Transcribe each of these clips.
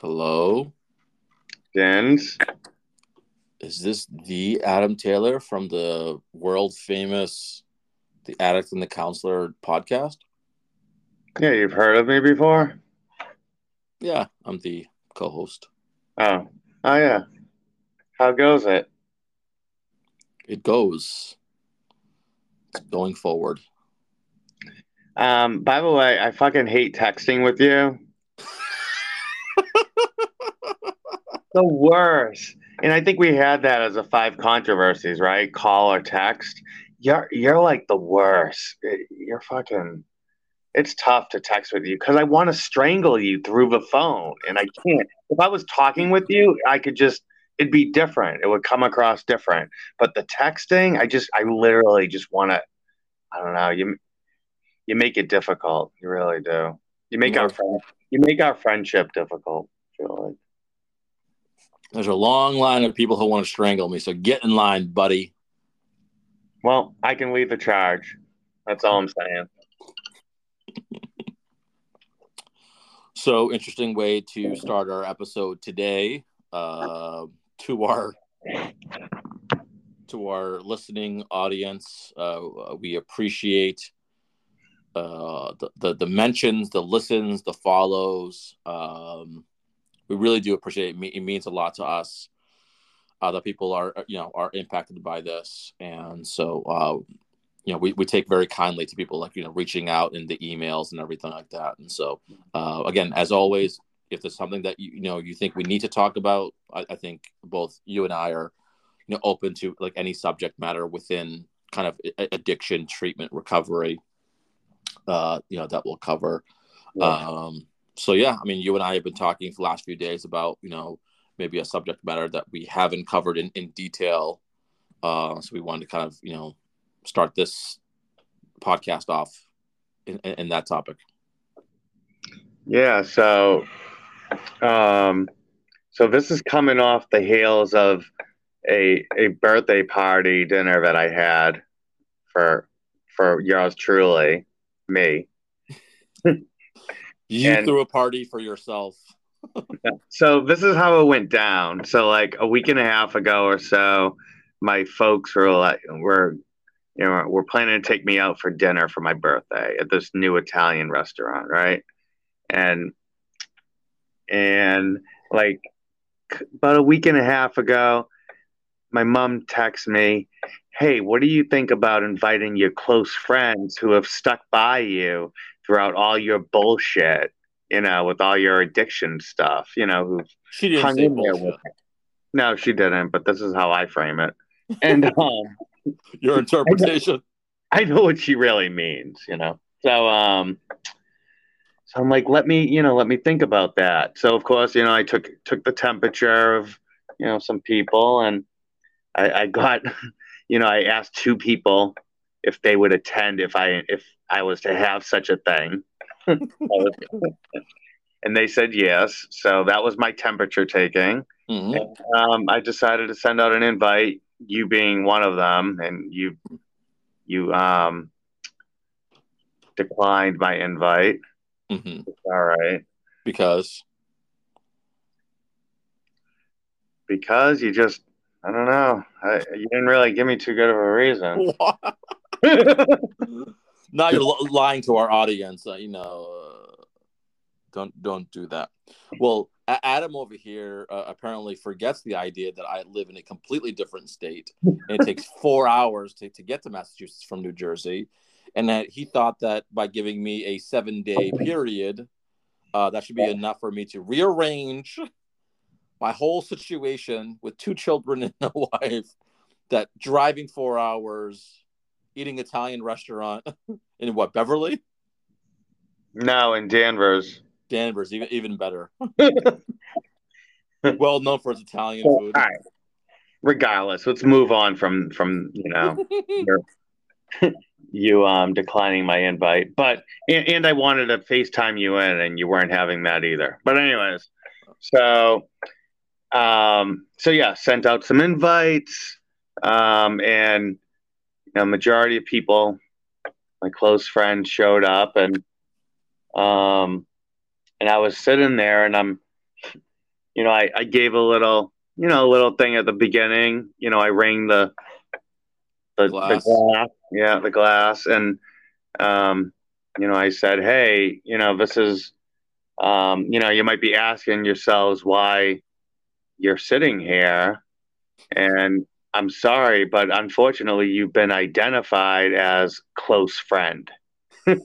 Hello, Dens. is this the Adam Taylor from the world famous The Addict and the Counselor podcast? Yeah, you've heard of me before? Yeah, I'm the co host. Oh. Oh yeah. How goes it? It goes. It's going forward. Um, by the way, I fucking hate texting with you. the worst. And I think we had that as a five controversies, right? Call or text. You're you're like the worst. You're fucking it's tough to text with you because I want to strangle you through the phone and I can't. If I was talking with you, I could just it'd be different. It would come across different. But the texting, I just I literally just want to I don't know, you you make it difficult. You really do. You make our friend, you make our friendship difficult. Like. There's a long line of people who want to strangle me, so get in line, buddy. Well, I can lead the charge. That's all I'm saying. So interesting way to start our episode today. Uh, to our to our listening audience, uh, we appreciate uh, the, the the mentions, the listens, the follows. Um, we really do appreciate it. It means a lot to us uh, that people are you know are impacted by this, and so uh, you know we, we take very kindly to people like you know reaching out in the emails and everything like that. And so uh, again, as always, if there's something that you, you know you think we need to talk about, I, I think both you and I are you know open to like any subject matter within kind of addiction treatment recovery uh, you know that we'll cover. Yeah. Um, so yeah, I mean, you and I have been talking for the last few days about you know maybe a subject matter that we haven't covered in in detail. Uh, so we wanted to kind of you know start this podcast off in, in, in that topic. Yeah. So, um, so this is coming off the heels of a a birthday party dinner that I had for for yours truly me. you and, threw a party for yourself. so this is how it went down. So like a week and a half ago or so, my folks were like were you know were planning to take me out for dinner for my birthday at this new Italian restaurant, right? And and like about a week and a half ago, my mom texted me, Hey, what do you think about inviting your close friends who have stuck by you throughout all your bullshit, you know, with all your addiction stuff, you know, who've she didn't hung in there with it. No, she didn't, but this is how I frame it. And um, your interpretation. I know, I know what she really means, you know. So um so I'm like, let me, you know, let me think about that. So of course, you know, I took took the temperature of, you know, some people and I, I got, you know, I asked two people if they would attend if I if I was to have such a thing. and they said yes. So that was my temperature taking. Mm-hmm. And, um, I decided to send out an invite, you being one of them, and you you um, declined my invite. Mm-hmm. All right. Because because you just I don't know. I, you didn't really give me too good of a reason. now you're lying to our audience. Uh, you know, uh, don't don't do that. Well, Adam over here uh, apparently forgets the idea that I live in a completely different state, and it takes four hours to, to get to Massachusetts from New Jersey, and that he thought that by giving me a seven day period, uh, that should be enough for me to rearrange my whole situation with two children and a wife that driving four hours eating italian restaurant in what beverly? No in danvers. Danvers even, even better. Well known for its italian well, food. right. regardless let's move on from from you know your, you um declining my invite. But and, and i wanted to facetime you in and you weren't having that either. But anyways so um, so yeah, sent out some invites, um, and you know, majority of people, my close friends, showed up, and um, and I was sitting there, and I'm, you know, I, I gave a little, you know, a little thing at the beginning. You know, I rang the the glass. the glass, yeah, the glass, and um, you know, I said, hey, you know, this is, um, you know, you might be asking yourselves why you're sitting here, and I'm sorry, but unfortunately, you've been identified as close friend. and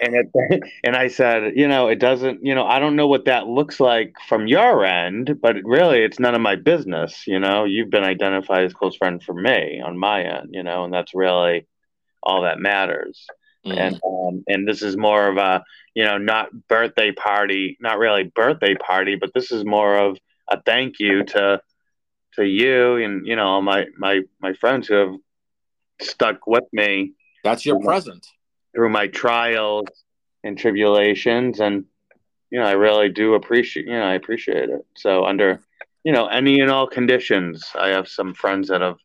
it, and I said, you know, it doesn't, you know, I don't know what that looks like from your end, but really, it's none of my business. You know, you've been identified as close friend for me on my end, you know, and that's really all that matters. Mm. And um, and this is more of a, you know, not birthday party, not really birthday party, but this is more of a thank you to to you and you know my my my friends who have stuck with me. That's your present through my trials and tribulations and you know i really do appreciate you know i appreciate it so under you know any and all conditions i have some friends that have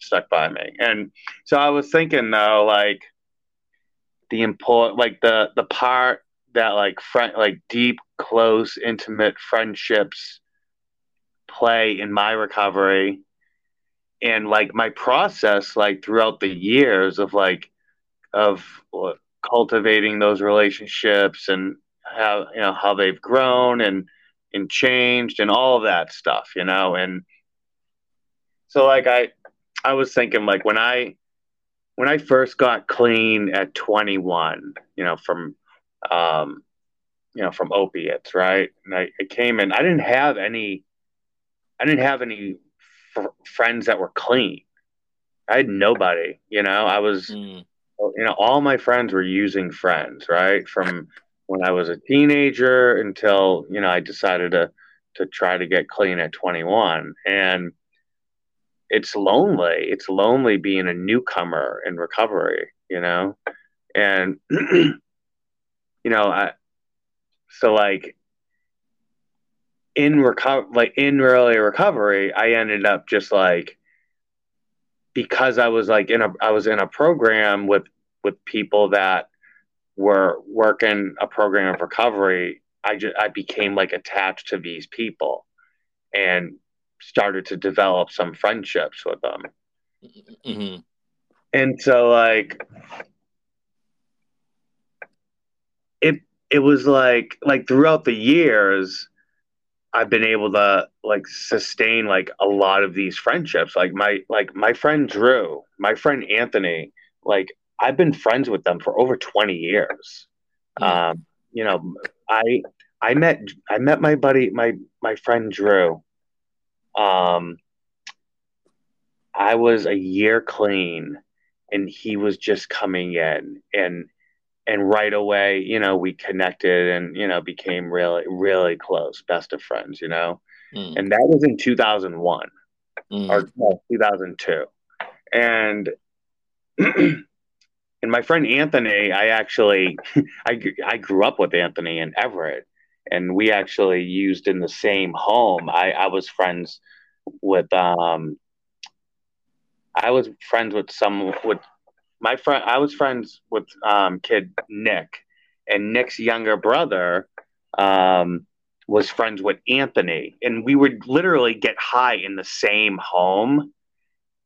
stuck by me and so i was thinking though like the important like the the part that like friend like deep close intimate friendships play in my recovery and like my process like throughout the years of like of uh, cultivating those relationships and how you know how they've grown and and changed and all of that stuff you know and so like i i was thinking like when i when i first got clean at 21 you know from um you know from opiates right and i, I came in i didn't have any i didn't have any friends that were clean i had nobody you know i was mm you know, all my friends were using friends, right? From when I was a teenager until, you know, I decided to to try to get clean at 21. And it's lonely. It's lonely being a newcomer in recovery, you know? And you know, I so like in recover like in early recovery, I ended up just like because I was like in a I was in a program with with people that were working a program of recovery, I just I became like attached to these people and started to develop some friendships with them. Mm-hmm. And so like it it was like like throughout the years I've been able to like sustain like a lot of these friendships. Like my like my friend Drew, my friend Anthony, like I've been friends with them for over 20 years. Mm. Um, you know, I I met I met my buddy my my friend Drew. Um, I was a year clean, and he was just coming in, and and right away, you know, we connected and, you know, became really, really close, best of friends, you know. Mm. And that was in 2001 mm. or no, 2002. And, and my friend Anthony, I actually, I, I grew up with Anthony in Everett and we actually used in the same home. I, I was friends with, um, I was friends with some, with my friend, I was friends with um, kid Nick, and Nick's younger brother um, was friends with Anthony, and we would literally get high in the same home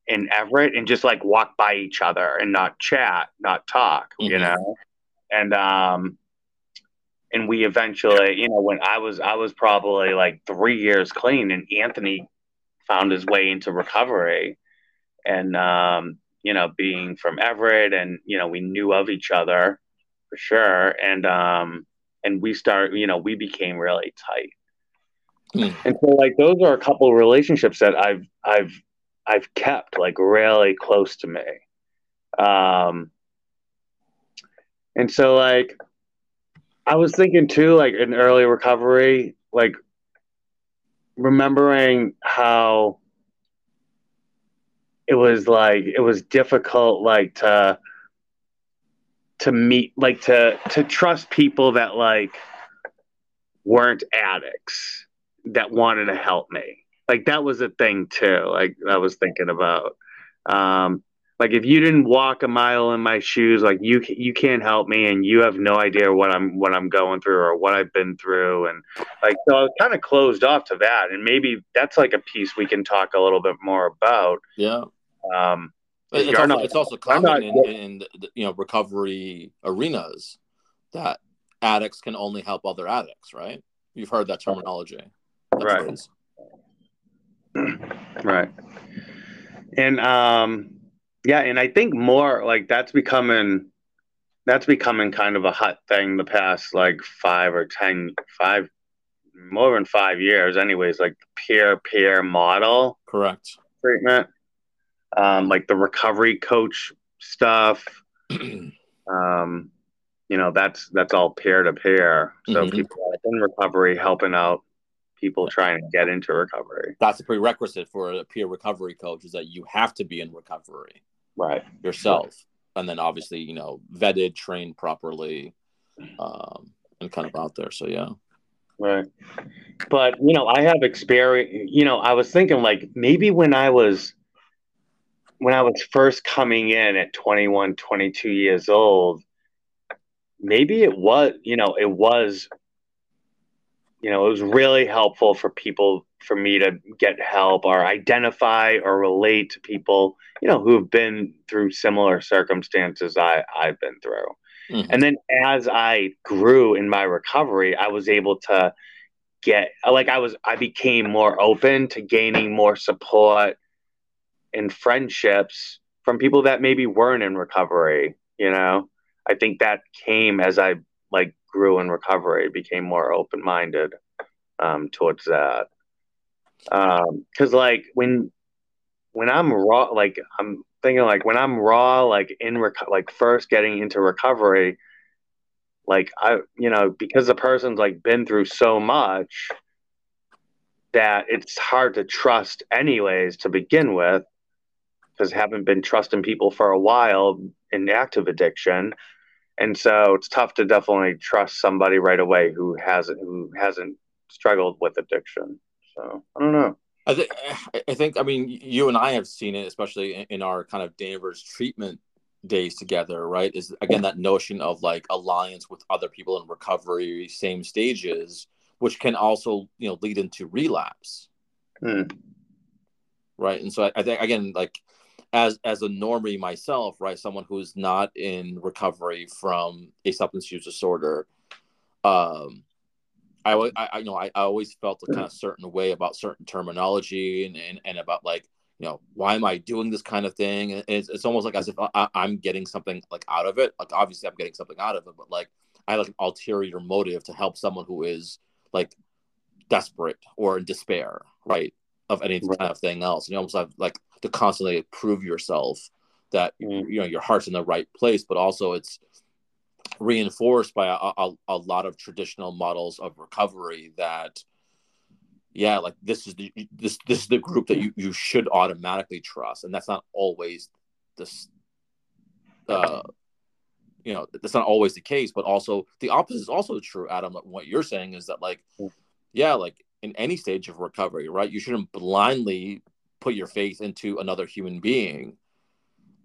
in Everett and just like walk by each other and not chat, not talk, mm-hmm. you know, and um, and we eventually, you know, when I was I was probably like three years clean, and Anthony found his way into recovery, and um, you know, being from Everett and, you know, we knew of each other for sure. And, um, and we start, you know, we became really tight. Mm. And so like, those are a couple of relationships that I've, I've, I've kept like really close to me. Um, and so like, I was thinking too, like in early recovery, like remembering how it was like it was difficult like to to meet like to to trust people that like weren't addicts that wanted to help me. Like that was a thing too like i was thinking about. Um like if you didn't walk a mile in my shoes like you you can't help me and you have no idea what i'm what i'm going through or what i've been through and like so i was kind of closed off to that and maybe that's like a piece we can talk a little bit more about. Yeah. Um it's also, not- it's also common not- in, in the, you know recovery arenas that addicts can only help other addicts right? You've heard that terminology. That Right. right. And um yeah and i think more like that's becoming that's becoming kind of a hot thing the past like five or ten five more than five years anyways like the peer peer model correct. treatment um like the recovery coach stuff um you know that's that's all peer to peer. So Mhm. people are in recovery helping out people trying to get into recovery. That's a prerequisite for a peer recovery coach is that you have to be in recovery right. yourself. And then obviously you know vetted trained properly um, and kind of out there. So yeah. Right. But, you know, I have experience, you know, I was thinking like maybe when I was when I was first coming in at 21, 22 years old, maybe it was, you know, it was you know, it was really helpful for people for me to get help or identify or relate to people, you know, who have been through similar circumstances I I've been through. Mhm. And then as I grew in my recovery, I was able to get like I was I became more open to gaining more support and friendships from people that maybe weren't in recovery, you know. I think that came as I like grew in recovery, became more open-minded um towards that. Um cuz like when when I'm raw like I'm thinking like when I'm raw like in reco- like first getting into recovery like I you know because the person's like been through so much that it's hard to trust anyways to begin with because haven't been trusting people for a while in active addiction. And so it's tough to definitely trust somebody right away who hasn't who hasn't struggled with addiction so I don't know I think I think I mean you and I have seen it, especially in, in our kind of Danvers treatment days together, right? Is again that notion of like alliance with other people in recovery, same stages, which can also you know lead into relapse, Hmm. right? And so I, I think again like as as a normie myself, right, someone who's not in recovery from a substance use disorder, um, I, I, I you know I, I always felt a kind of certain way about certain terminology and, and, and about like you know why am I doing this kind of thing and it's, it's almost like as if I, I'm getting something like out of it like obviously I'm getting something out of it but like I have like an ulterior motive to help someone who is like desperate or in despair right of any Right. kind of thing else and you almost have like to constantly prove yourself that Mm. you know your heart's in the right place but also it's reinforced by a, a, a lot of traditional models of recovery that yeah like this is the this this is the group that you, you should automatically trust. And that's not always this uh you know that's not always the case but also the opposite is also true adam. What you're saying is that like Mm. yeah like in any stage of recovery right you shouldn't blindly put your faith into another human being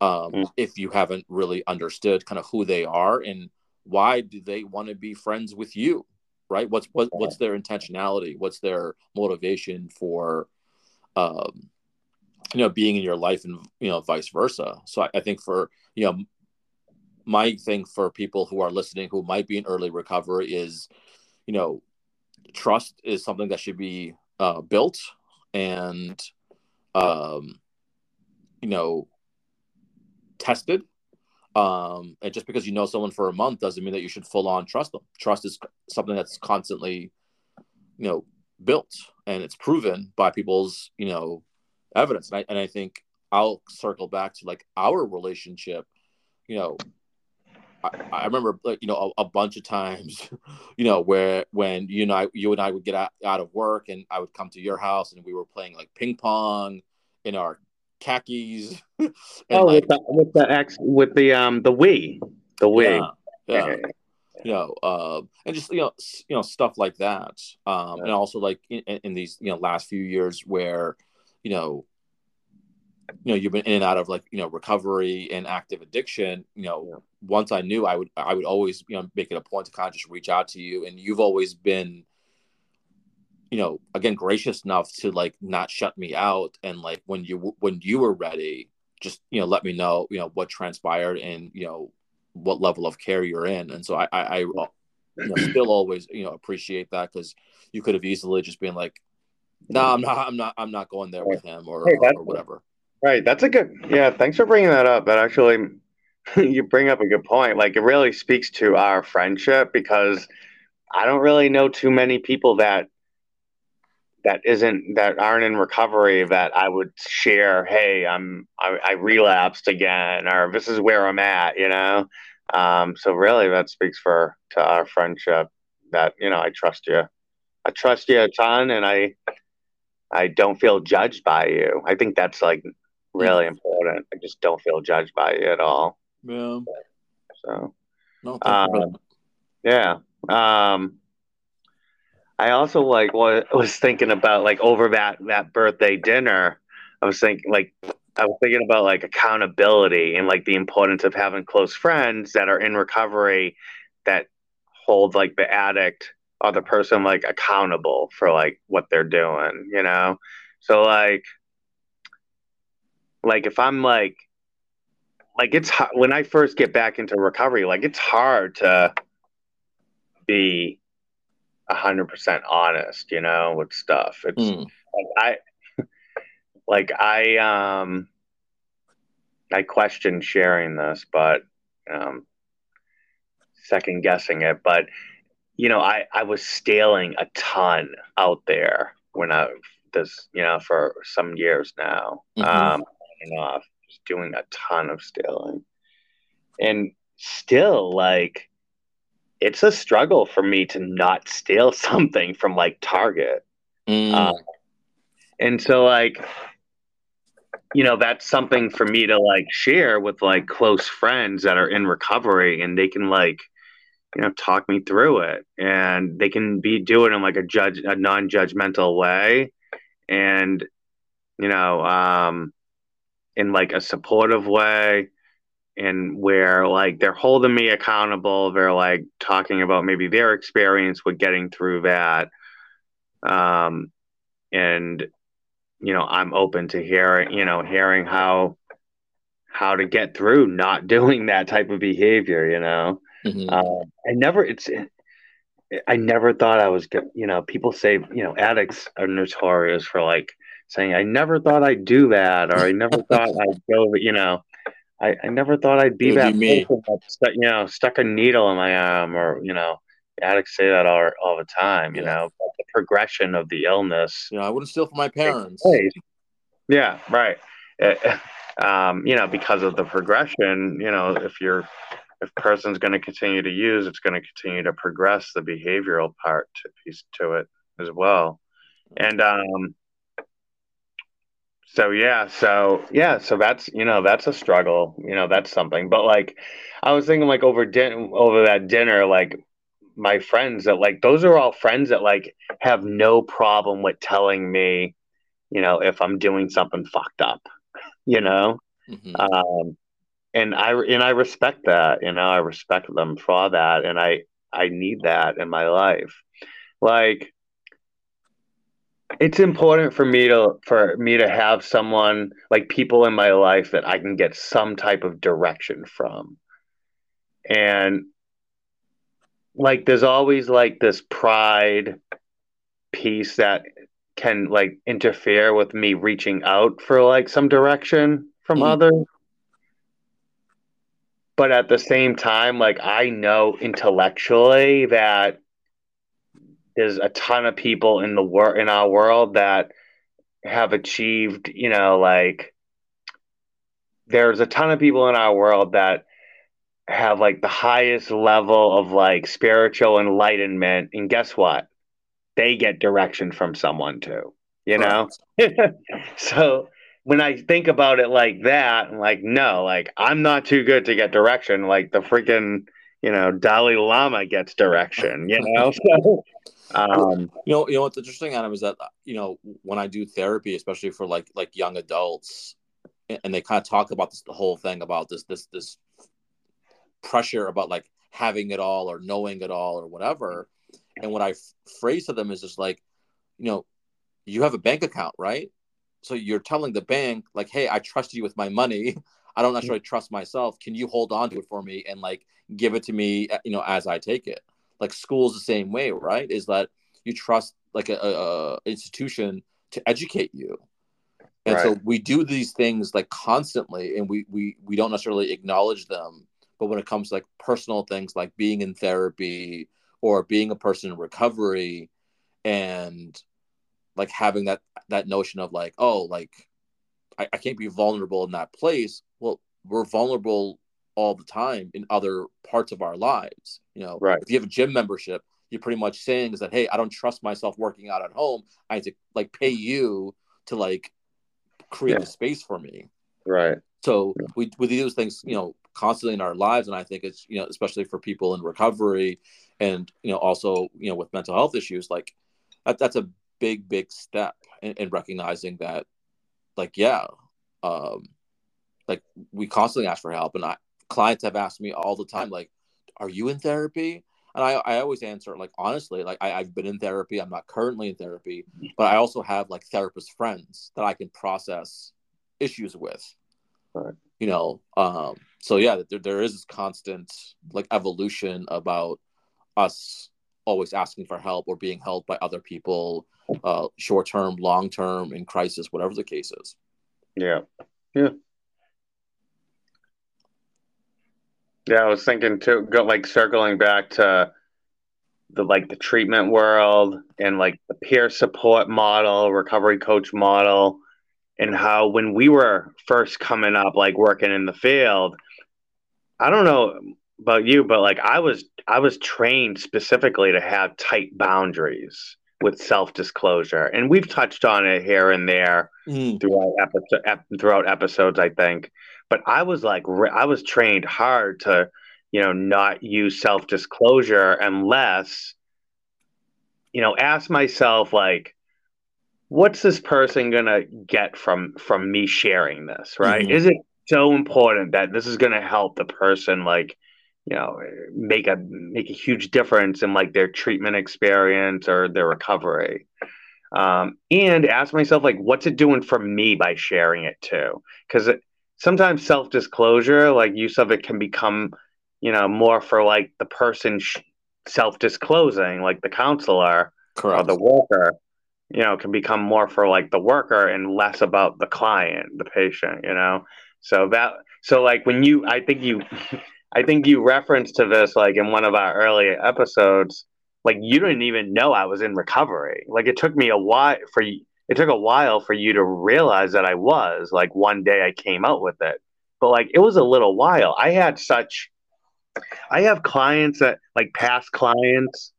um, Mm. if you haven't really understood kind of who they are and why do they want to be friends with you right? What's what, what's their intentionality? What's their motivation for um you know being in your life and you know vice versa? So i, I think for you know my thing for people who are listening who might be in early recovery is you know trust is something that should be uh, built and um you know tested um and just because you know someone for a month doesn't mean that you should full on trust them. Trust is something that's constantly you know built and it's proven by people's you know evidence. And i, and I think i'll circle back to like our relationship you know I, I remember like you know a, a bunch of times you know where when you and I you and I would get out, out of work and I would come to your house and we were playing like ping pong in our khakis and oh like with the with the X with the um the Wii the Wii. yeah, yeah you know uh, and just you know you know stuff like that. Um and also like in, in these you know last few years where you know you know you've been in and out of like you know recovery and active addiction you know yeah. once i knew i would i would always you know make it a point to kind of just reach out to you. And you've always been you know again gracious enough to like not shut me out and like when you when you were ready just you know let me know you know what transpired and you know what level of care you're in. And so i i, I you know, still always you know appreciate that because you could have easily just been like no i'm not i'm not i'm not going there with him or, hey, or, or whatever. Right that's a good yeah thanks for bringing that up. That actually you bring up a good point. Like it really speaks to our friendship because i don't really know too many people that that isn't that aren't in recovery that I would share. Hey, I'm I, I relapsed again, or this is where I'm at. You know, um, so really that speaks for to our friendship. That you know, I trust you. I trust you a ton, and I I don't feel judged by you. I think that's like really important. I just don't feel judged by you at all. Yeah. So. No, um, yeah. Um, I also like was thinking about like over that that birthday dinner. I was thinking like I was thinking about like accountability and like the importance of having close friends that are in recovery that hold like the addict or the person like accountable for like what they're doing, you know? So like like if I'm like like it's when I first get back into recovery, like it's hard to be hundred percent honest, you know, with stuff. It's mm. like I like I um I question sharing this, but um second guessing it. But you know, I I was stealing a ton out there when I this you know for some years now. Mm-hmm. Um, and off just doing a ton of stealing, and still like it's a struggle for me to not steal something from like Target. Mm. Um, and so like you know that's something for me to like share with like close friends that are in recovery and they can like you know talk me through it and they can be doing it in like a judge a non-judgmental way and you know um in like a supportive way and where like they're holding me accountable they're like talking about maybe their experience with getting through that um and you know i'm open to hearing you know hearing how how to get through not doing that type of behavior you know mm-hmm. uh, i never it's i never thought i was you know people say you know addicts are notorious for like saying i never thought i'd do that or i never thought i'd go you know I, I never thought I'd be that be you know stuck a needle in my arm or you know addicts say that all, all the time you yeah. know but the progression of the illness you know I wouldn't steal from my parents. Yeah right. Um, you know because of the progression you know if you're if person's going to continue to use it's going to continue to progress the behavioral part to piece to it as well. And um so yeah so yeah so that's you know that's a struggle you know that's something. But like i was thinking like over dinner over that dinner like my friends that like those are all friends that like have no problem with telling me you know if i'm doing something fucked up you know? Mm-hmm. um and i and i respect that you know i respect them for that and i i need that in my life. Like it's important for me to for me to have someone like people in my life that I can get some type of direction from. And like there's always like this pride piece that can like interfere with me reaching out for like some direction from mm. others. But at the same time, like I know intellectually that there's a ton of people in the world in our world that have achieved, you know, like there's a ton of people in our world that have like the highest level of like spiritual enlightenment and guess what? They get direction from someone too, you know? so when I think about it like that, I'm like, no, like I'm not too good to get direction. Like the freaking, you know, Dalai Lama gets direction, you know? So um, you know, you know what's interesting, Adam, is that you know when I do therapy, especially for like like young adults, and they kind of talk about this the whole thing about this this this pressure about like having it all or knowing it all or whatever and what i f- phrase to them is just like you know you have a bank account right? So you're telling the bank like hey i trust you with my money. I don't necessarily trust myself. Can you hold on to it for me and like give it to me you know as i take it like school's the same way right? Is that you trust like a, a, a institution to educate you. And right. so we do these things like constantly and we we we don't necessarily acknowledge them but when it comes to like personal things like being in therapy or being a person in recovery and like having that that notion of like oh like I, I can't be vulnerable in that place. Well we're vulnerable all the time in other parts of our lives you know right if you have a gym membership you're pretty much saying is that hey i don't trust myself working out at home i need to like pay you to like create yeah. a space for me. Right. So we we do those things, you know, constantly in our lives, and I think it's you know, especially for people in recovery, and you know, also you know, with mental health issues, like that, that's a big big step in, in recognizing that, like yeah, um, like we constantly ask for help, and I clients have asked me all the time, like, are you in therapy? and I, I always answer like honestly like I, i've been in therapy. I'm not currently in therapy but i also have like therapist friends that i can process issues with. Right. you know um so yeah there, there is constant like evolution about us always asking for help or being helped by other people uh short term long term in crisis whatever the case is. Yeah. Yeah Yeah, I was thinking to go like circling back to the like the treatment world and like the peer support model, recovery coach model, and how when we were first coming up, like working in the field, I don't know about you, but like I was I was trained specifically to have tight boundaries with self disclosure, and we've touched on it here and there mm. throughout episode, throughout episodes, I think. But I was like, I was trained hard to, you know, not use self disclosure unless, you know, ask myself like, what's this person gonna get from from me sharing this? Right? Mm-hmm. Is it so important that this is gonna help the person like, you know, make a make a huge difference in like their treatment experience or their recovery? um, and ask myself like what's it doing for me by sharing it too because sometimes self disclosure, like use of it, can become, you know, more for like the person sh- self disclosing, like the counselor Correct. or the worker. You know, can become more for like the worker and less about the client, the patient. You know, so that so like when you, I think you, I think you referenced to this like in one of our earlier episodes. Like you didn't even know I was in recovery. Like it took me a while for it took a while for you to realize that I was like one day I came out with it. But like it was a little while. I had such I have clients that like past clients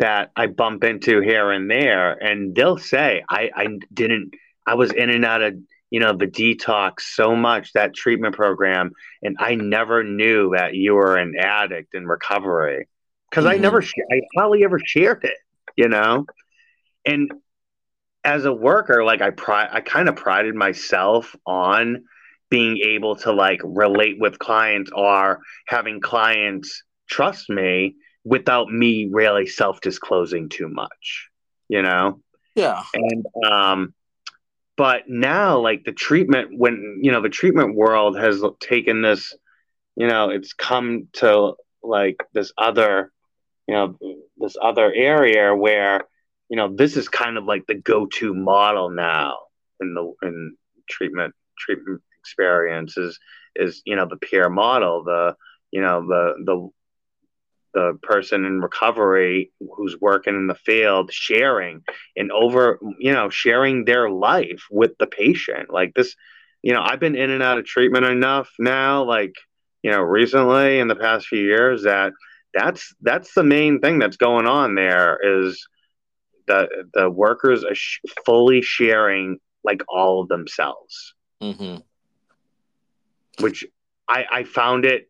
that I bump into here and there and they'll say I I didn't I was in and out of you know the detox so much that treatment program and I never knew that you were an addict in recovery because mm-hmm. I never I hardly ever shared it you know and as a worker, like I pride, I kind of prided myself on being able to like relate with clients or having clients trust me without me really self disclosing too much, you know? Yeah. And, um, but now like the treatment when you know the treatment world has taken this you know it's come to like this other you know this other area where you know, this is kind of like the go-to model now in the in treatment treatment experiences is you know the peer model, the you know the the the person in recovery who's working in the field sharing and over you know sharing their life with the patient. Like this you know i've been in and out of treatment enough now like you know recently in the past few years that that's that's the main thing that's going on there is the the workers are sh- fully sharing like all of themselves, mm-hmm. which I I found it.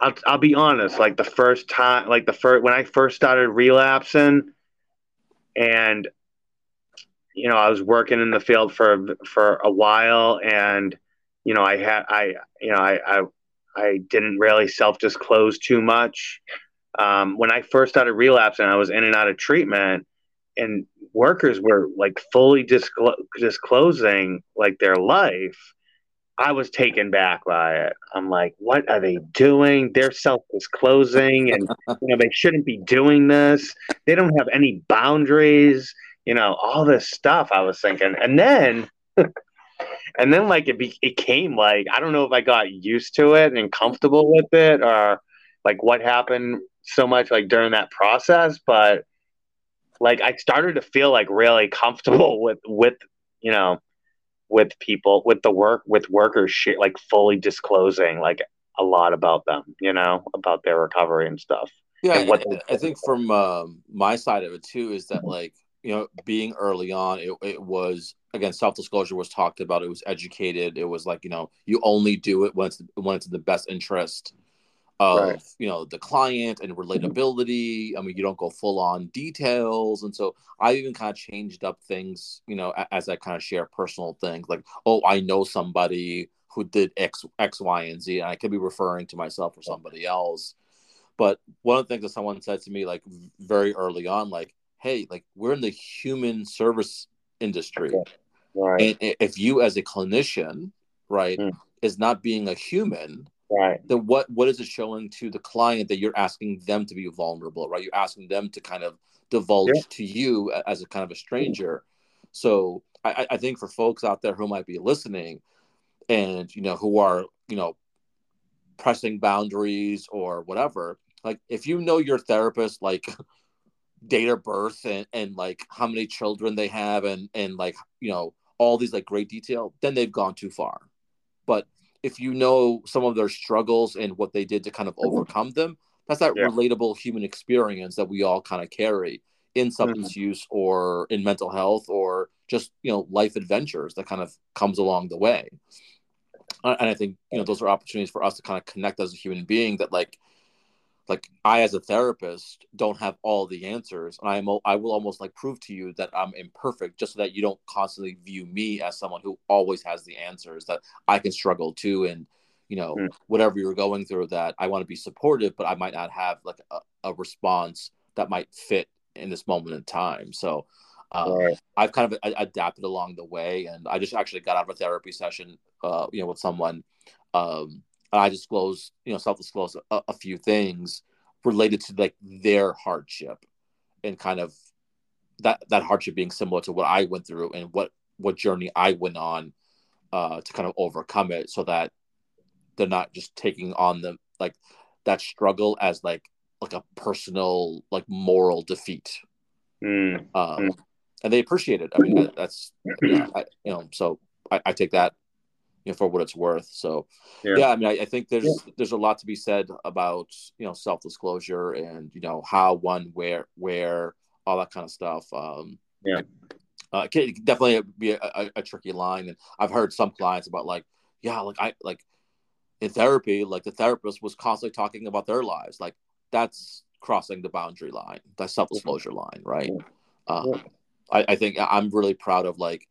I'll I'll be honest. Like the first time, like the first when I first started relapsing, and you know, I was working in the field for for a while, and you know, I had I you know I I, I didn't really self disclose too much. Um, when I first started relapsing, I was in and out of treatment, and workers were like fully disclo- disclosing like their life. I was taken back by it. I'm like, what are they doing? They're self disclosing, and you know they shouldn't be doing this. They don't have any boundaries you know, all this stuff I was thinking. And then, and then like it, be, it came like, I don't know if I got used to it and comfortable with it or like what happened so much like during that process, but like I started to feel like really comfortable with, with, you know, with people, with the work, with workers, like fully disclosing like a lot about them, you know, about their recovery and stuff. Yeah, and I, I think from um, my side of it too is that like you know, being early on, it, it was again self disclosure was talked about. It was educated. It was like you know you only do it when it's when it's in the best interest of right. you know the client and relatability. I mean, you don't go full on details, and so I even kind of changed up things. You know, as I kind of share personal things like, oh, I know somebody who did X, X, Y, and Z, and I could be referring to myself or somebody else. But one of the things that someone said to me like very early on, like, hey, like we're in the human service industry. Right. And if you as a clinician, right, mm. is not being a human, right, then what what is it showing to the client that you're asking them to be vulnerable, right? You're asking them to kind of divulge yeah. to you as a kind of a stranger. So I, I think for folks out there who might be listening and you know who are, you know, pressing boundaries or whatever, like if you know your therapist like date of birth and, and like how many children they have and and like you know all these like great detail then they've gone too far but if you know some of their struggles and what they did to kind of mm-hmm. overcome them that's that yeah. relatable human experience that we all kind of carry in substance mm-hmm. use or in mental health or just you know life adventures that kind of comes along the way and i think you know those are opportunities for us to kind of connect as a human being that like like I as a therapist don't have all the answers and I'm I will almost like prove to you that I'm imperfect just so that you don't constantly view me as someone who always has the answers that I can struggle too and you know mm. whatever you're going through that I want to be supportive but I might not have like a, a response that might fit in this moment in time so um, right. I've kind of adapted along the way and I just actually got out of a therapy session uh, you know with someone um, I disclose, you know, self-disclose a, a, few things related to like their hardship and kind of that that hardship being similar to what I went through and what what journey I went on uh, to kind of overcome it, so that they're not just taking on the like that struggle as like like a personal like moral defeat. Mm. Um, mm. And they appreciate it. I mean, that, that's you know, I, you know so I, I take that you know, for what it's worth. So, yeah, yeah I mean, I, I think there's yeah. there's a lot to be said about you know self disclosure and you know how one where where all that kind of stuff. Um, yeah, uh, it can definitely be a, a, a tricky line, and I've heard some clients about like, yeah, like I like in therapy, like the therapist was constantly talking about their lives, like that's crossing the boundary line, that self disclosure line, right? Um, I, I think I'm really proud of like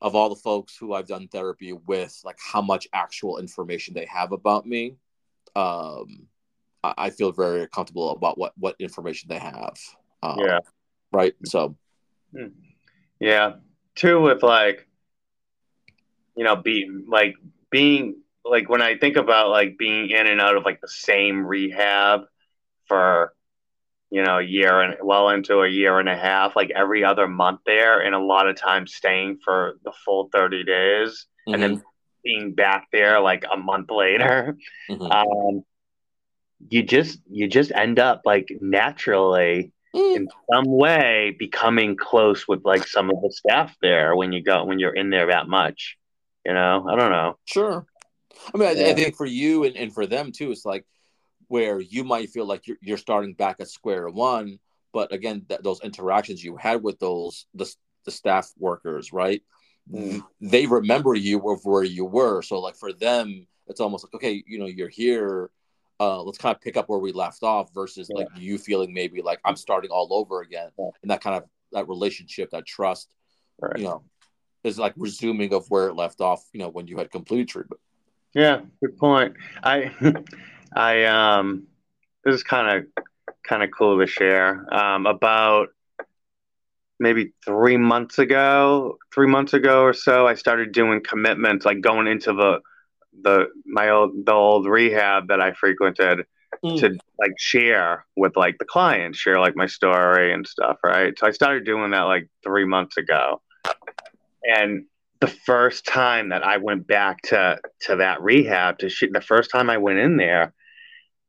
of all the folks who I've done therapy with, like how much actual information they have about me, um, I, I feel very comfortable about what what information they have. Um, yeah. Right. So. Hmm. Yeah. Too with like, you know, being like being like when I think about like being in and out of like the same rehab for you know, a year and well into a year and a half, like every other month there, and a lot of times staying for the full 30 days mm-hmm. and then mm-hmm. being back there like a month later. Mm-hmm. Um, you just you just end up like naturally mm. in some way becoming close with like some of the staff there when you go when you're in there that much you know i don't know sure i mean yeah. I, I, think for you and, and for them too it's like where you might feel like you're, you're starting back at square one but again th- those interactions you had with those the, the staff workers right mm. they remember you of where you were so like for them it's almost like okay you know you're here uh, let's kind of pick up where we left off versus yeah. like you feeling maybe like i'm starting all over again yeah. and that kind of that relationship, that trust, Right. you know, is like resuming of where it left off. You know, when you had completed treatment. Yeah, good point. I, I um, this is kind of kind of cool to share. Um, about maybe three months ago, three months ago or so, I started doing commitments, like going into the the my old the old rehab that I frequented Mm. to like share with like the clients, share like my story and stuff, right? So I started doing that like three months ago, and the first time that I went back to to that rehab to sh- the first time I went in there,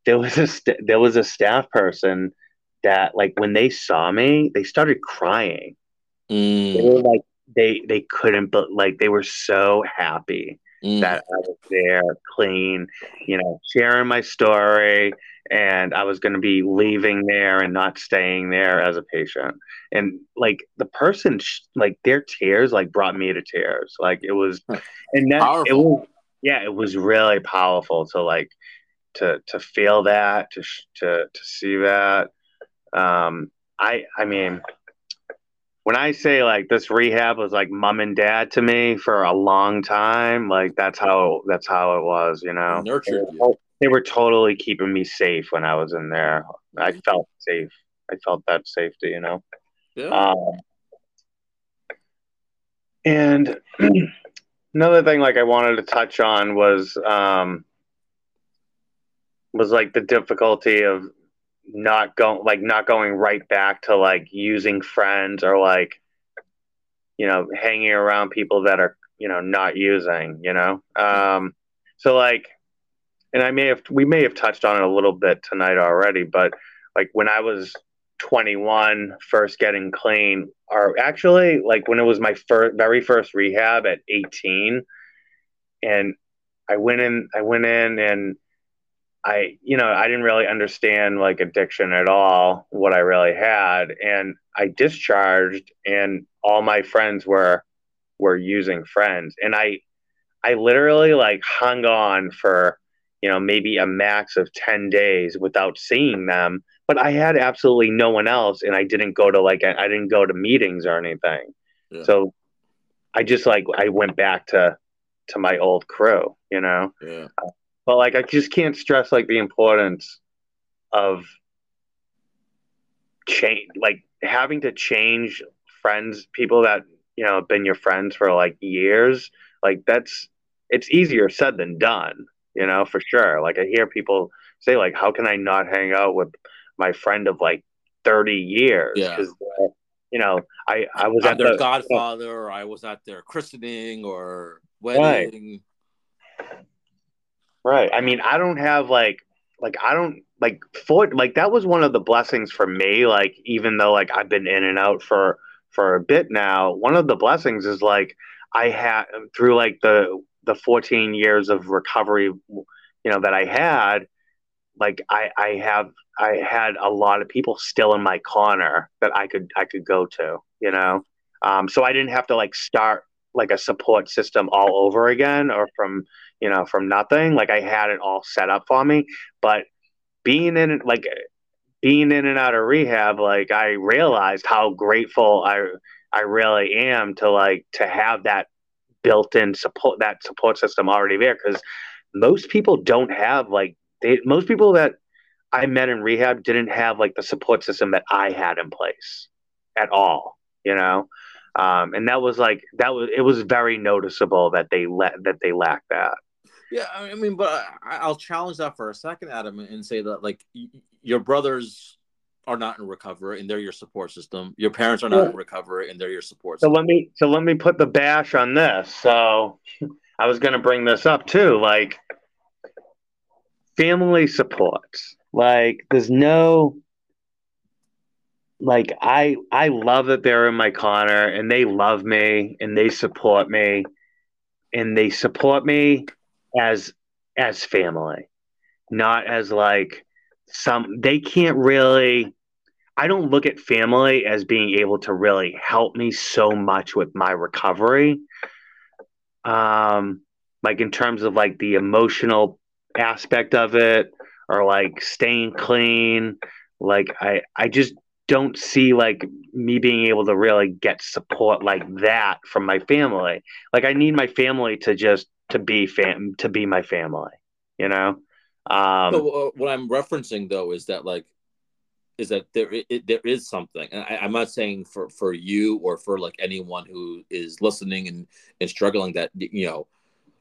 there was a st- there was a staff person that like when they saw me, they started crying. They Mm, were like they they couldn't but like they were so happy mm. that I was there, clean, you know, sharing my story, and I was going to be leaving there and not staying there as a patient. And like the person, sh- like their tears, like brought me to tears. Like it was, and that it was, yeah, it was really powerful to like to to feel that, to to to see that. Um, I I mean when I say like this rehab was like mom and dad to me for a long time, like that's how that's how it was, you know. Nurtured they, were, they were totally keeping me safe when I was in there. I felt safe. I felt that safety, you know. Yeah. Um, and another thing like I wanted to touch on was um was like the difficulty of not going like not going right back to like using friends or like you know hanging around people that are you know not using you know? Um so like and i may have we may have touched on it a little bit tonight already but like when i was 21 first getting clean or actually like when it was my first very first rehab at 18 and i went in i went in and I, you know, I didn't really understand like addiction at all, what I really had. And I discharged and all my friends were were using friends. And I I literally like hung on for, you know, maybe a max of 10 days without seeing them. But I had absolutely no one else and I didn't go to like I didn't go to meetings or anything. Yeah. So I just like I went back to to my old crew, you know yeah. Uh, but like I just can't stress like the importance of change like having to change friends people that you know have been your friends for like years like that's it's easier said than done you know for sure like I hear people say like how can I not hang out with my friend of like 30 years Yeah. because uh, you know I I was I'm at their the godfather, or I was at their christening or wedding. Right. I mean, I don't have like like I don't like for like that was one of the blessings for me. Like even though like I've been in and out for for a bit now, one of the blessings is like I had through like the the 14 years of recovery, you know, that I had, like I I have I had a lot of people still in my corner that I could I could go to, you know. Um, so I didn't have to like start like a support system all over again or from you know, from nothing. Like I had it all set up for me. But being in like being in and out of rehab, like I realized how grateful I I really am to like to have that built-in support that support system already there because most people don't have like they most people that I met in rehab didn't have like the support system that I had in place at all, you know. Um, and that was like that was it was very noticeable that they let that they lacked that. Yeah, I mean, but I, I'll challenge that for a second, Adam, and say that like y- your brothers are not in recovery and they're your support system. Your parents are not in recovery and they're your support So system. let me so let me put the bash on this. So I was going to bring this up too, like family support. Like there's no like I I love that they're in my corner and they love me and they support me and they support me as as family, not as like some they can't really I don't look at family as being able to really help me so much with my recovery. Um, like in terms of like the emotional aspect of it or like staying clean. Like I, I just don't see like me being able to really get support like that from my family. Like I need my family to just to be fam to be my family, you know. Um, uh, what I'm referencing though is that like is that there it, there is something, and I, am not saying for for you or for like anyone who is listening and and struggling that you know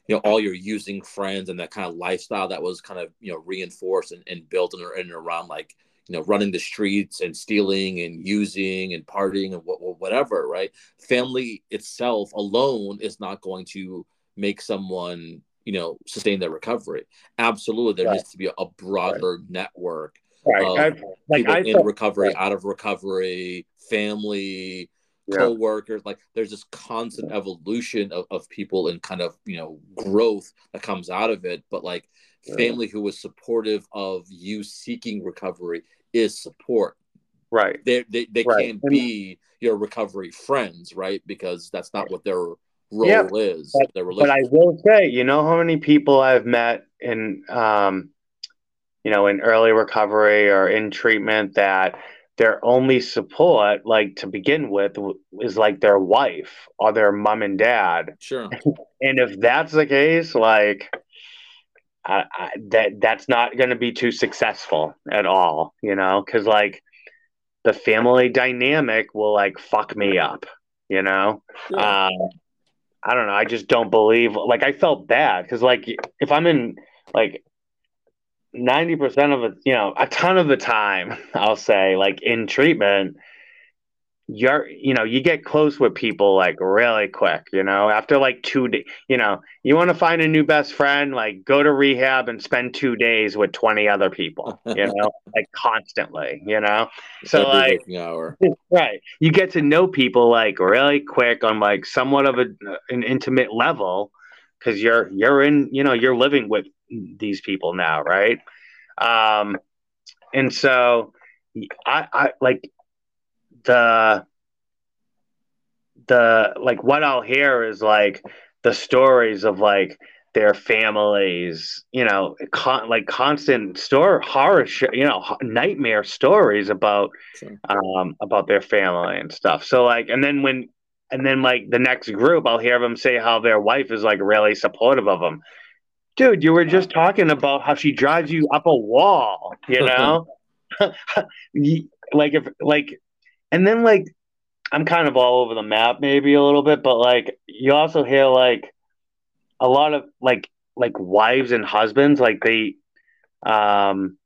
you know all your using friends and that kind of lifestyle that was kind of you know reinforced and, and built in, in and around like you know running the streets and stealing and using and partying and whatever right family itself alone is not going to make someone you know sustain their recovery absolutely there right. needs to be a broader right. network right. of like people I in recovery right. out of recovery family yeah. co-workers like there's this constant evolution of, of people and kind of you know growth that comes out of it but like yeah. family who is supportive of you seeking recovery is support right they they, they right. can't be your recovery friends right because that's not what their role yeah, is but, their but i will say you know how many people i've met in um you know in early recovery or in treatment that their only support, like to begin with, is like their wife or their mom and dad. Sure. and if that's the case, like I, I, that that's not going to be too successful at all, you know, because like the family dynamic will like fuck me up, you know. Yeah. Um, I don't know. I just don't believe. Like I felt bad because like if I'm in like 90% of it, you know, a ton of the time, I'll say, like in treatment, you're, you know, you get close with people like really quick, you know, after like two days, you know, you want to find a new best friend, like go to rehab and spend two days with 20 other people, you know, like constantly, you know? So, Every like, hour. right. You get to know people like really quick on like somewhat of a, an intimate level because you're, you're in, you know, you're living with these people now, right? Um, and so I, I like the the like what I'll hear is like the stories of like their families, you know, con- like constant store horror, sh- you know, nightmare stories about sure. um about their family and stuff. So like, and then when and then like the next group, I'll hear them say how their wife is like really supportive of them. Dude, you were just talking about how she drives you up a wall, you know? like if like and then like I'm kind of all over the map maybe a little bit, but like you also hear like a lot of like like wives and husbands like they um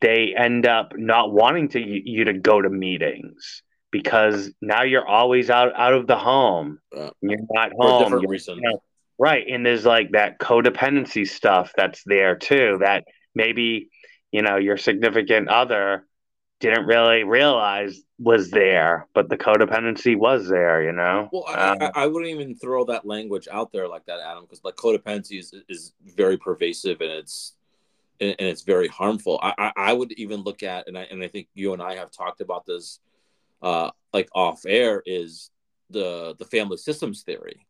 they end up not wanting to you to go to meetings because now you're always out out of the home. Uh, you're not home. Reasons. You know, Right. And there's like that codependency stuff that's there too, that maybe, you know, your significant other didn't really realize was there, but the codependency was there, you know? Well, I, um, I, I wouldn't even throw that language out there like that, Adam, because like codependency is, is very pervasive and it's, and, and it's very harmful. I, I, I, would even look at, and I, and I think you and I have talked about this, uh, like off air is the, the family systems theory.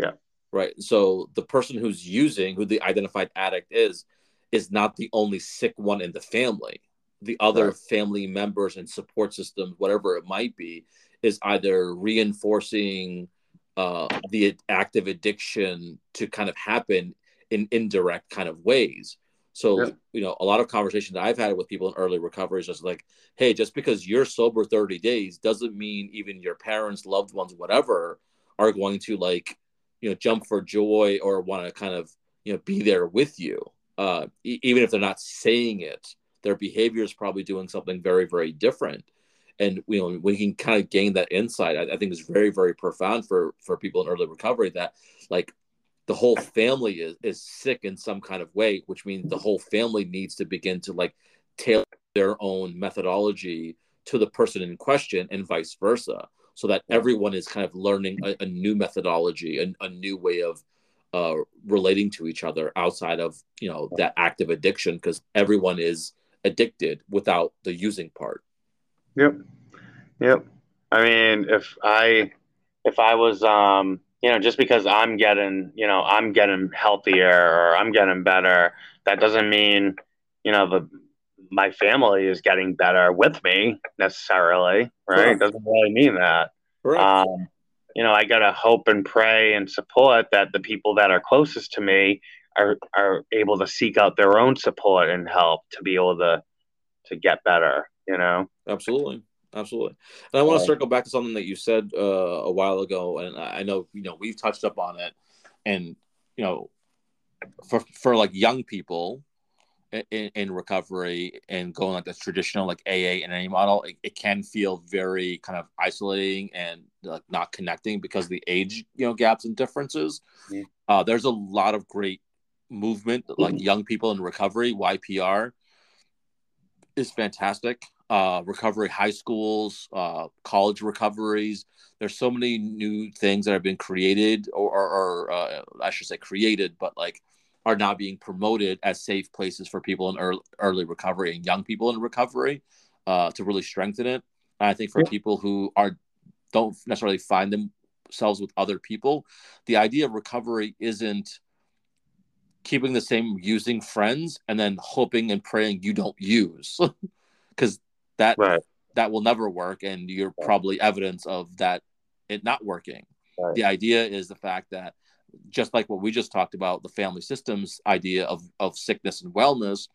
Yeah right? So the person who's using, who the identified addict is, is not the only sick one in the family. The other right. family members and support systems, whatever it might be, is either reinforcing uh, the active addiction to kind of happen in indirect kind of ways. So, yeah. you know, a lot of conversations I've had with people in early recovery is just like, hey, just because you're sober 30 days doesn't mean even your parents, loved ones, whatever, are going to like you know jump for joy or want to kind of you know be there with you uh, e- even if they're not saying it their behavior is probably doing something very very different. And you know we can kind of gain that insight I, I think is very very profound for for people in early recovery that like the whole family is, is sick in some kind of way which means the whole family needs to begin to like tailor their own methodology to the person in question and vice versa so that everyone is kind of learning a, a new methodology and a, a, new way of uh, relating to each other outside of you know that active addiction because everyone is addicted without the using part. Yep. Yep. I mean if i if i was um you know just because i'm getting you know i'm getting healthier or i'm getting better that doesn't mean you know the my family is getting better with me necessarily, right? It doesn't really mean that. Um, you know, I gotta hope and pray and support that the people that are closest to me are are able to seek out their own support and help to be able to to get better. You know, absolutely, absolutely. And I want to circle back to something that you said uh, a while ago, and I know you know we've touched up on it, and you know, for for like young people in, in, recovery and going like the traditional like AA and NA model, it, it, can feel very kind of isolating and like not connecting because the age you know gaps and differences. Mm-hmm. Uh, there's a lot of great movement like young people in recovery. YPR is fantastic. Uh, recovery high schools, uh, college recoveries. There's so many new things that have been created, or, or, or uh, I should say created, but like are now being promoted as safe places for people in early, early recovery and young people in recovery uh, to really strengthen it. And I think for yeah. people who are don't necessarily find themselves with other people, the idea of recovery isn't keeping the same using friends and then hoping and praying you don't use because that right. that will never work and you're probably evidence of that it not working. Right. The idea is the fact that just like what we just talked about, the family systems idea of, of sickness and wellness,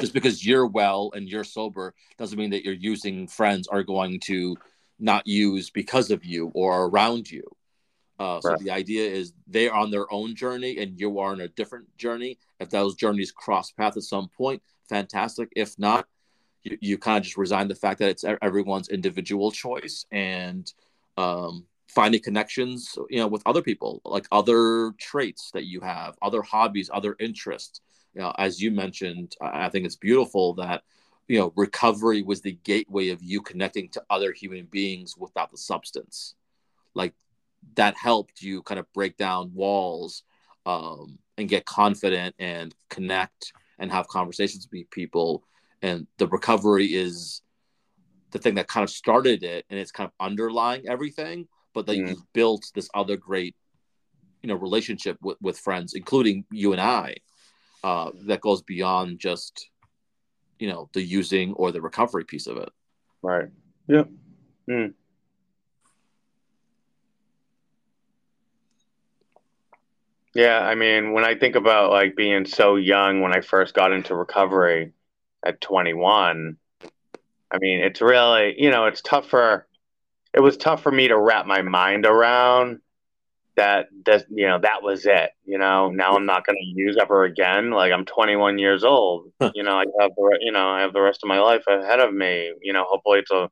just because you're well and you're sober doesn't mean that your using friends are going to not use because of you or around you. Uh, so right. the idea is they're on their own journey and you are on a different journey. If those journeys cross paths at some point, fantastic. If not, you, you kind of just resign the fact that it's everyone's individual choice and um, finding connections you know with other people like other traits that you have other hobbies other interests you know as you mentioned i think it's beautiful that you know recovery was the gateway of you connecting to other human beings without the substance like that helped you kind of break down walls um, and get confident and connect and have conversations with people and the recovery is the thing that kind of started it and it's kind of underlying everything but that mm. you've built this other great you know relationship with, with friends including you and i uh, that goes beyond just you know the using or the recovery piece of it right yep mm. Yeah i mean when i think about like being so young when i first got into recovery at 21 i mean it's really you know it's tough for it was tough for me to wrap my mind around that that you know that was it you know? Now i'm not going to use ever again like i'm 21 years old you know i have the you know i have the rest of my life ahead of me you know hopefully it's a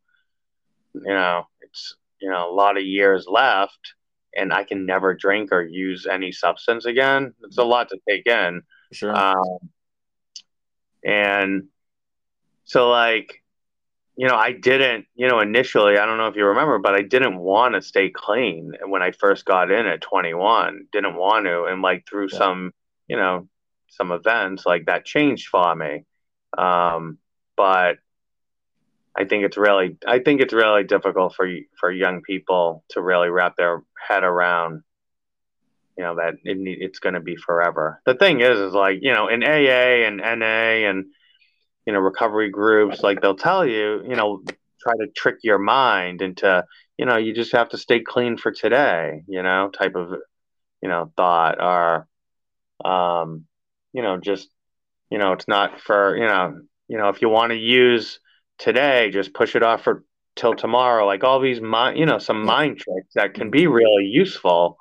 you know it's you know a lot of years left and i can never drink or use any substance again it's a lot to take in sure um, and so like you know, I didn't, you know, initially, I don't know if you remember, but I didn't want to stay clean when I first got in at 21. Didn't want to. And like through yeah. some, you know, some events, like that changed for me. Um, but I think it's really, I think it's really difficult for for young people to really wrap their head around, you know, that it, it's going to be forever. The thing is, is like, you know, in AA and NA and you know recovery groups like they'll tell you you know try to trick your mind into you know you just have to stay clean for today you know type of you know thought or um you know just you know it's not for you know you know if you want to use today just push it off for till tomorrow like all these mind you know some mind tricks that can be really useful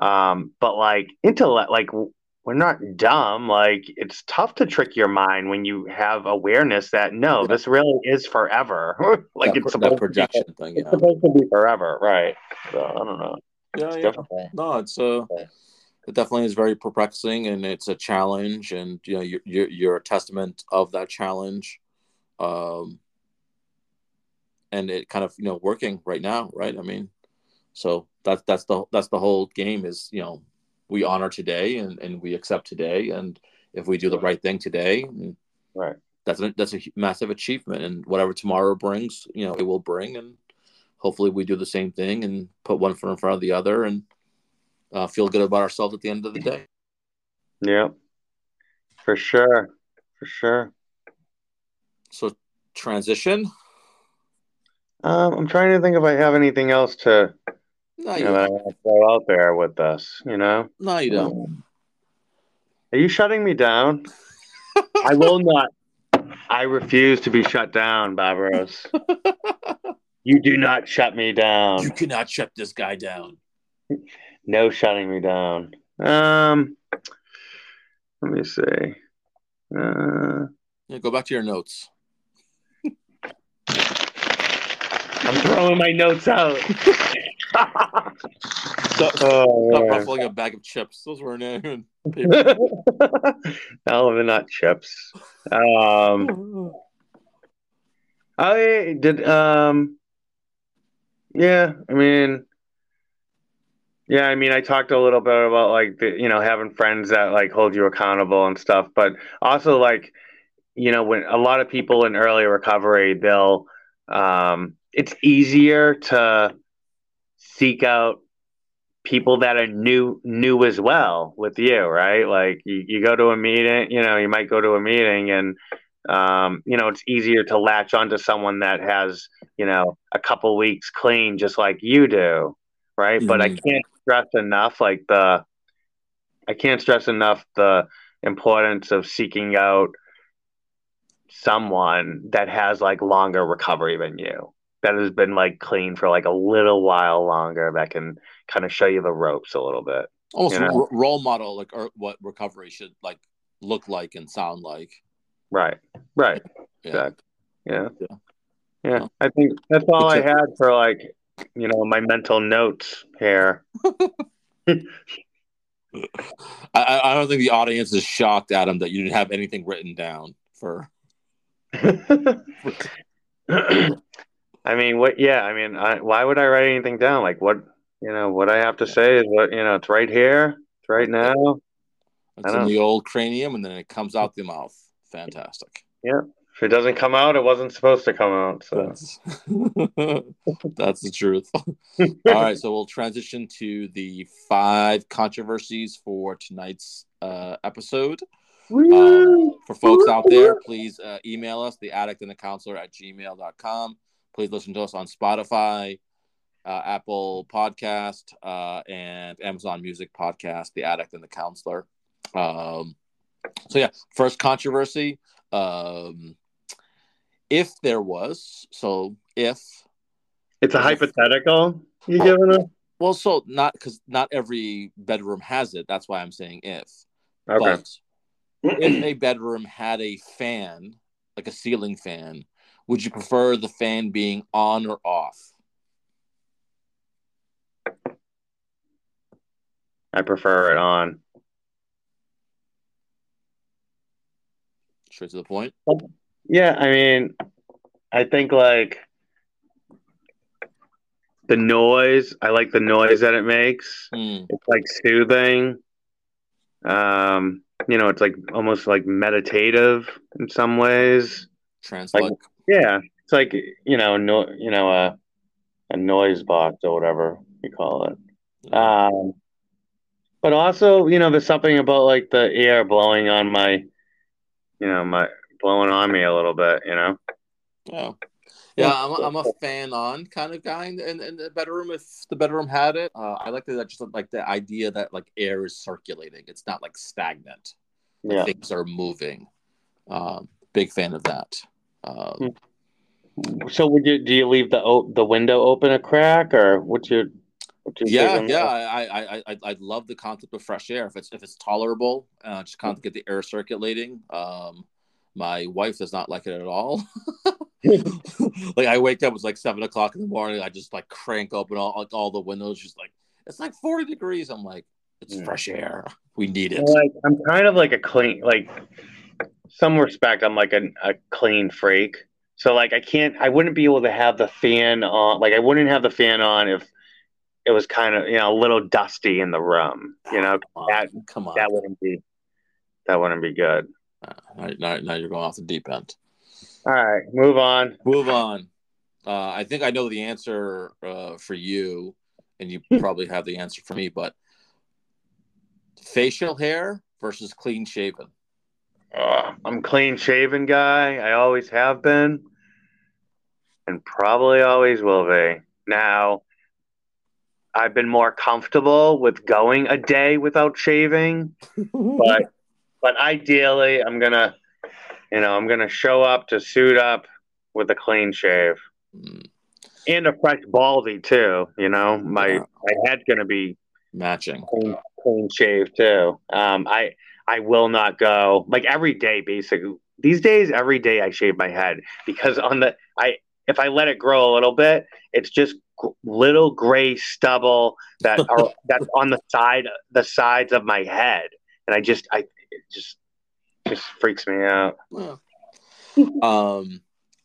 um but like intellect like we're not dumb. Like it's tough to trick your mind when you have awareness that no, yeah. this really is forever. like that, it's supposed projection to be, thing. Yeah. It's supposed to be forever, right? So I don't know. Yeah, it's yeah. Difficult. No, it's uh, it definitely is very perplexing, and it's a challenge, and you know, you're you're, you're a testament of that challenge. Um, and it kind of you know working right now, right? I mean, so that's that's the that's the whole game is you know we honor today and, and we accept today. And if we do the right thing today, right, that's a, that's a massive achievement. And whatever tomorrow brings, you know, it will bring. And hopefully we do the same thing and put one foot in front of the other and uh, feel good about ourselves at the end of the day. Yeah, for sure, for sure. So transition. Um, I'm trying to think if I have anything else to No, you you know, that I don't. want to throw out there with us. You know, No, you don't. are you shutting me down? I will not. I refuse to be shut down, Barbaros. you do not shut me down. You cannot shut this guy down. No shutting me down. Um, let me see. Uh, Yeah, go back to your notes. I'm throwing my notes out. Stop, oh, stop ruffling a bag of chips. Those were in paper. Hell of a nut chips. Um, I did. Um, yeah, I mean, yeah, I mean, I talked a little bit about like the, you know having friends that like hold you accountable and stuff, but also like you know when a lot of people in early recovery, they'll um, it's easier to seek out people that are new new as well with you right? Like you, you go to a meeting you know you might go to a meeting and um, you know it's easier to latch onto someone that has you know a couple weeks clean just like you do right? But i Mhm. can't stress enough like the i can't stress enough the importance of seeking out someone that has like longer recovery than you that has been like clean for like a little while longer that can kind of show you the ropes a little bit Almost You know? ro- role model, like or what recovery should like look like and sound like. right right Yeah. Exactly. yeah Yeah. yeah i think that's all i had for like you know my mental notes here I, I I don't think the audience is shocked, Adam, that you didn't have anything written down for. I mean, what? Yeah, I mean, I, why would I write anything down? Like, what? You know, what I have to say is what you know. It's right here. It's right now. It's in the old cranium, and then it comes out the mouth. Fantastic. Yeah. If it doesn't come out, it wasn't supposed to come out. So, That's, that's the truth. All right, so we'll transition to the five controversies for tonight's uh, episode. Um, for folks out there, please uh, email us, the addict and the counselor at gmail.com. Please listen to us on Spotify, uh, Apple Podcast, uh, and Amazon Music Podcast, The Addict and the Counselor. Um, so, yeah, first controversy. Um, if there was, so if, it's a hypothetical. You giving us? well, so not because not every bedroom has it. That's why I'm saying if. Okay. But if a bedroom had a fan, like a ceiling fan, would you prefer the fan being on or off? I prefer it on. Straight to the point. Yeah, I mean, I think like the noise. I like the noise that it makes. Hmm. It's like soothing. Um, you know, it's like almost like meditative in some ways. Translate. Yeah, it's like you know, no, you know, a a noise box or whatever you call it. Um, but also, you know, there's something about like the air blowing on my, you know, my blowing on me a little bit. You know. yeah. Yeah, I'm a, I'm a fan on kind of guy in, in, in the bedroom. If the bedroom had it, uh, I like that. Just like the idea that like air is circulating. It's not like stagnant. Like, Yeah. things are moving. Um, big fan of that. Um, So would you do you leave the o- the window open a crack or what's your what's your yeah, yeah. I, I, I, I- I love the concept of fresh air if it's if it's tolerable. Uh, just kind of get the air circulating. Um, my wife does not like it at all. like I wake up, it's like seven o'clock in the morning. I just like crank open all like all the windows. Just like it's like forty degrees. I'm like, it's Yeah. fresh air. We need it. Like I'm kind of like a clean like some respect I'm like a, a clean freak. So like I can't I wouldn't be able to have the fan on like I wouldn't have the fan on if it was kind of you know a little dusty in the room. You know Come on, that come on. that wouldn't be that wouldn't be good. Uh, now, now you're going off the deep end. All right, move on. Move on. Uh, I think I know the answer uh, for you, and you probably have the answer for me. But facial hair versus clean shaven. Uh, I'm clean shaven guy. I always have been, and probably always will be. Now, I've been more comfortable with going a day without shaving, but but ideally, I'm gonna, you know, I'm gonna show up to suit up with a clean shave Mm, and a fresh baldy too. You know, my Yeah. my head's gonna be matching. clean, clean shave too. Um, I I will not go like every day. Basically, these days, every day I shave my head because on the I if I let it grow a little bit, it's just little gray stubble that are that's on the side the sides of my head, and I just I it just just freaks me out. Um,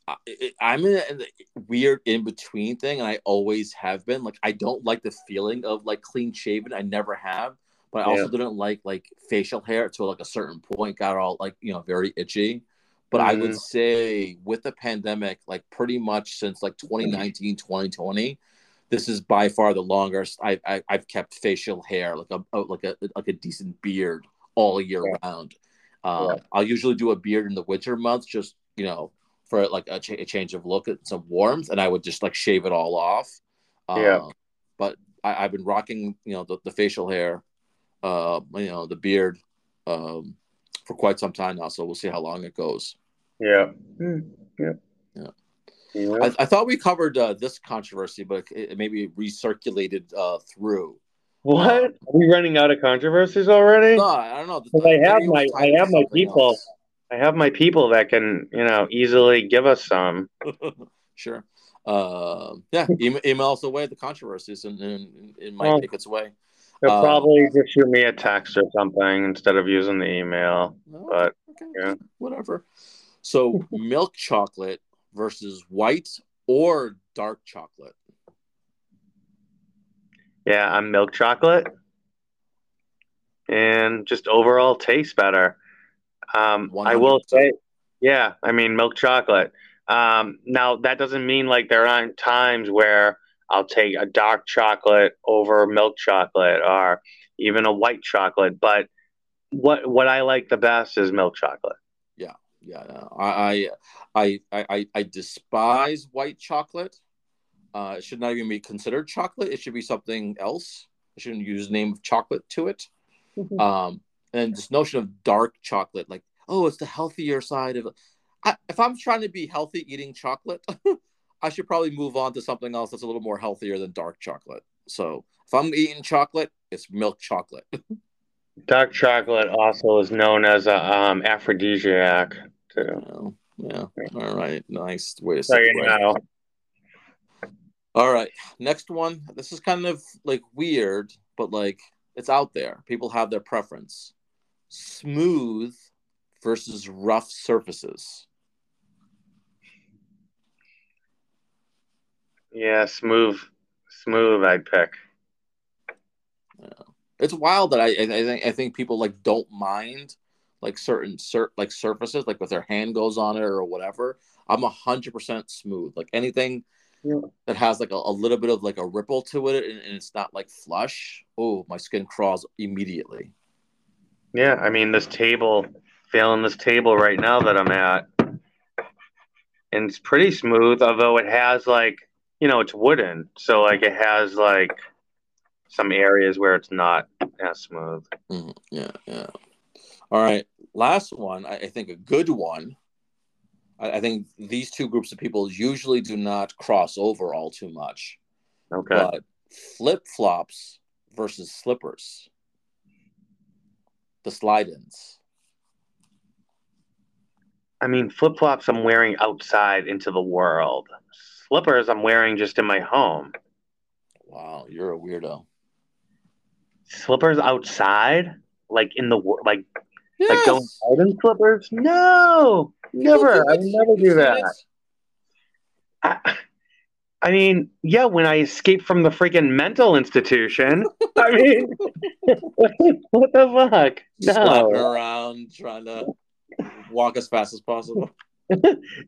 I, I'm in a weird in between thing, and I always have been. Like, I don't like the feeling of like clean shaven. I never have, but I also Yeah. didn't like like facial hair to like a certain point got all like you know very itchy. But I would Mhm. say with the pandemic, like pretty much since like 2019, 2020, this is by far the longest I, I I've kept facial hair like a, like a like a decent beard all year Yeah. round. Um, Yeah. I'll usually do a beard in the winter months, just you know, for like a, ch- a change of look and some warmth, and I would just like shave it all off. Yeah. Um, but I, I've been rocking, you know, the, the facial hair, uh, you know, the beard, um, for quite some time now. So we'll see how long it goes. Yeah. Mm, yeah. Yeah. Yeah. I, I thought we covered uh, this controversy, but it, it maybe recirculated uh, through. What? Are we running out of controversies already? No, I don't know. Well, I have Maybe it was my- I have my people. else. I have my people that can, you know, easily give us some. sure. Um, yeah, email, email us away the controversies, and, and it might Well, make its way. They'll Um, probably just shoot me a text or something instead of using the email. No, But, okay, yeah. whatever. So milk chocolate versus white or dark chocolate. Yeah, I'm milk chocolate. And just overall tastes better. Um, I will say, yeah, I mean, milk chocolate. Um, now, that doesn't mean like there aren't times where I'll take a dark chocolate over milk chocolate or even a white chocolate. But what what I like the best is milk chocolate. Yeah, no, I, I, I, I, I despise white chocolate. Uh, it should not even be considered chocolate. It should be something else. I shouldn't use the name of chocolate to it. Um, and this notion of dark chocolate, like, oh, it's the healthier side of. I, if I'm trying to be healthy eating chocolate, I should probably move on to something else that's a little more healthier than dark chocolate. So if I'm eating chocolate, it's milk chocolate. Dark chocolate also is known as a um, aphrodisiac. Too. Oh, yeah. All right. Nice way to say it. All right. Next one. This is kind of like weird, but like it's out there. People have their preference. Smooth versus rough surfaces. Yeah, smooth, smooth. I'd pick. It's wild that I I I think I think people like don't mind like certain sur- like surfaces like with their hand goes on it or whatever. I'm a hundred percent smooth. Like anything Yeah. that has like a, a little bit of like a ripple to it and, and it's not like flush. Oh, my skin crawls immediately. Yeah, I mean this table, feeling this table right now that I'm at, and it's pretty smooth. Although it has like, you know, it's wooden, so like it has like some areas where it's not as smooth. Mhm. Yeah, yeah. All right. Last one, I, I think a good one. I, I think these two groups of people usually do not cross over all too much. Okay. But flip flops versus slippers. The slide ins. I mean, flip flops I'm wearing outside into the world. Slippers I'm wearing just in my home. Wow, you're a weirdo. Slippers outside, like in the wor- like like going Yes. out in slippers? No, never. I would never do that. I, I mean, yeah, when I escaped from the freaking mental institution. I mean, what the fuck? Slapping No, around, trying to walk as fast as possible.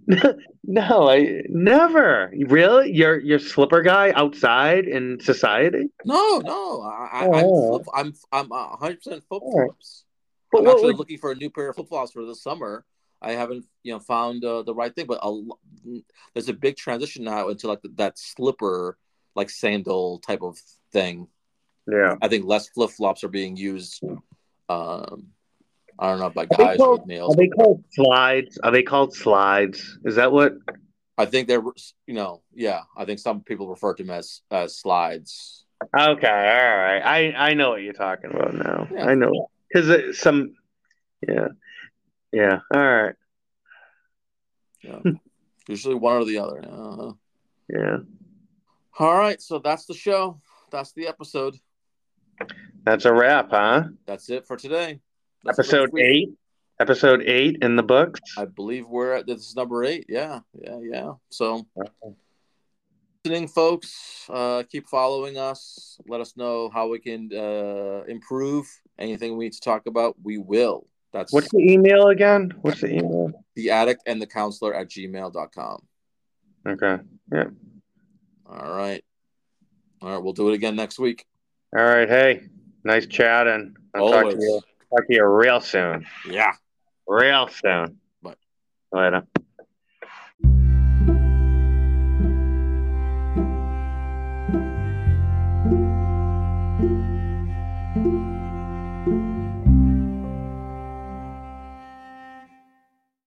no, I never. Really, you're you're slipper guy outside in society. No, no, I, I, I'm, Oh. flip, I'm, I'm 100 percent flip flops. I'm actually what, looking for a new pair of flip flops for the summer. I haven't, you know, found uh, the right thing, but a, there's a big transition now into like that slipper, like sandal type of thing. Yeah, I think less flip flops are being used. Um, I don't know by guys called, with nails. Are they called slides? Are they called slides? Is that what? I think they're, you know, yeah. I think some people refer to them as as slides. Okay, all right. I I know what you're talking about now. Yeah. I know because some, yeah, yeah. All right. Yeah. Usually one or the other. Uh-huh. Yeah. All right. So that's the show. That's the episode. That's a wrap, huh? That's it for today. That's episode eight. Episode eight in the books. I believe we're at this is number eight. Yeah, yeah, yeah. So, listening, folks, uh, keep following us. Let us know how we can uh, improve. Anything we need to talk about, we will. That's what's the email again? What's the email? The addict and the counselor at gmail.com. Okay. Yeah. All right. All right. We'll do it again next week. All right. Hey, nice chatting. I'll Always. Talk to you. Real soon. Yeah. Real soon. But Later.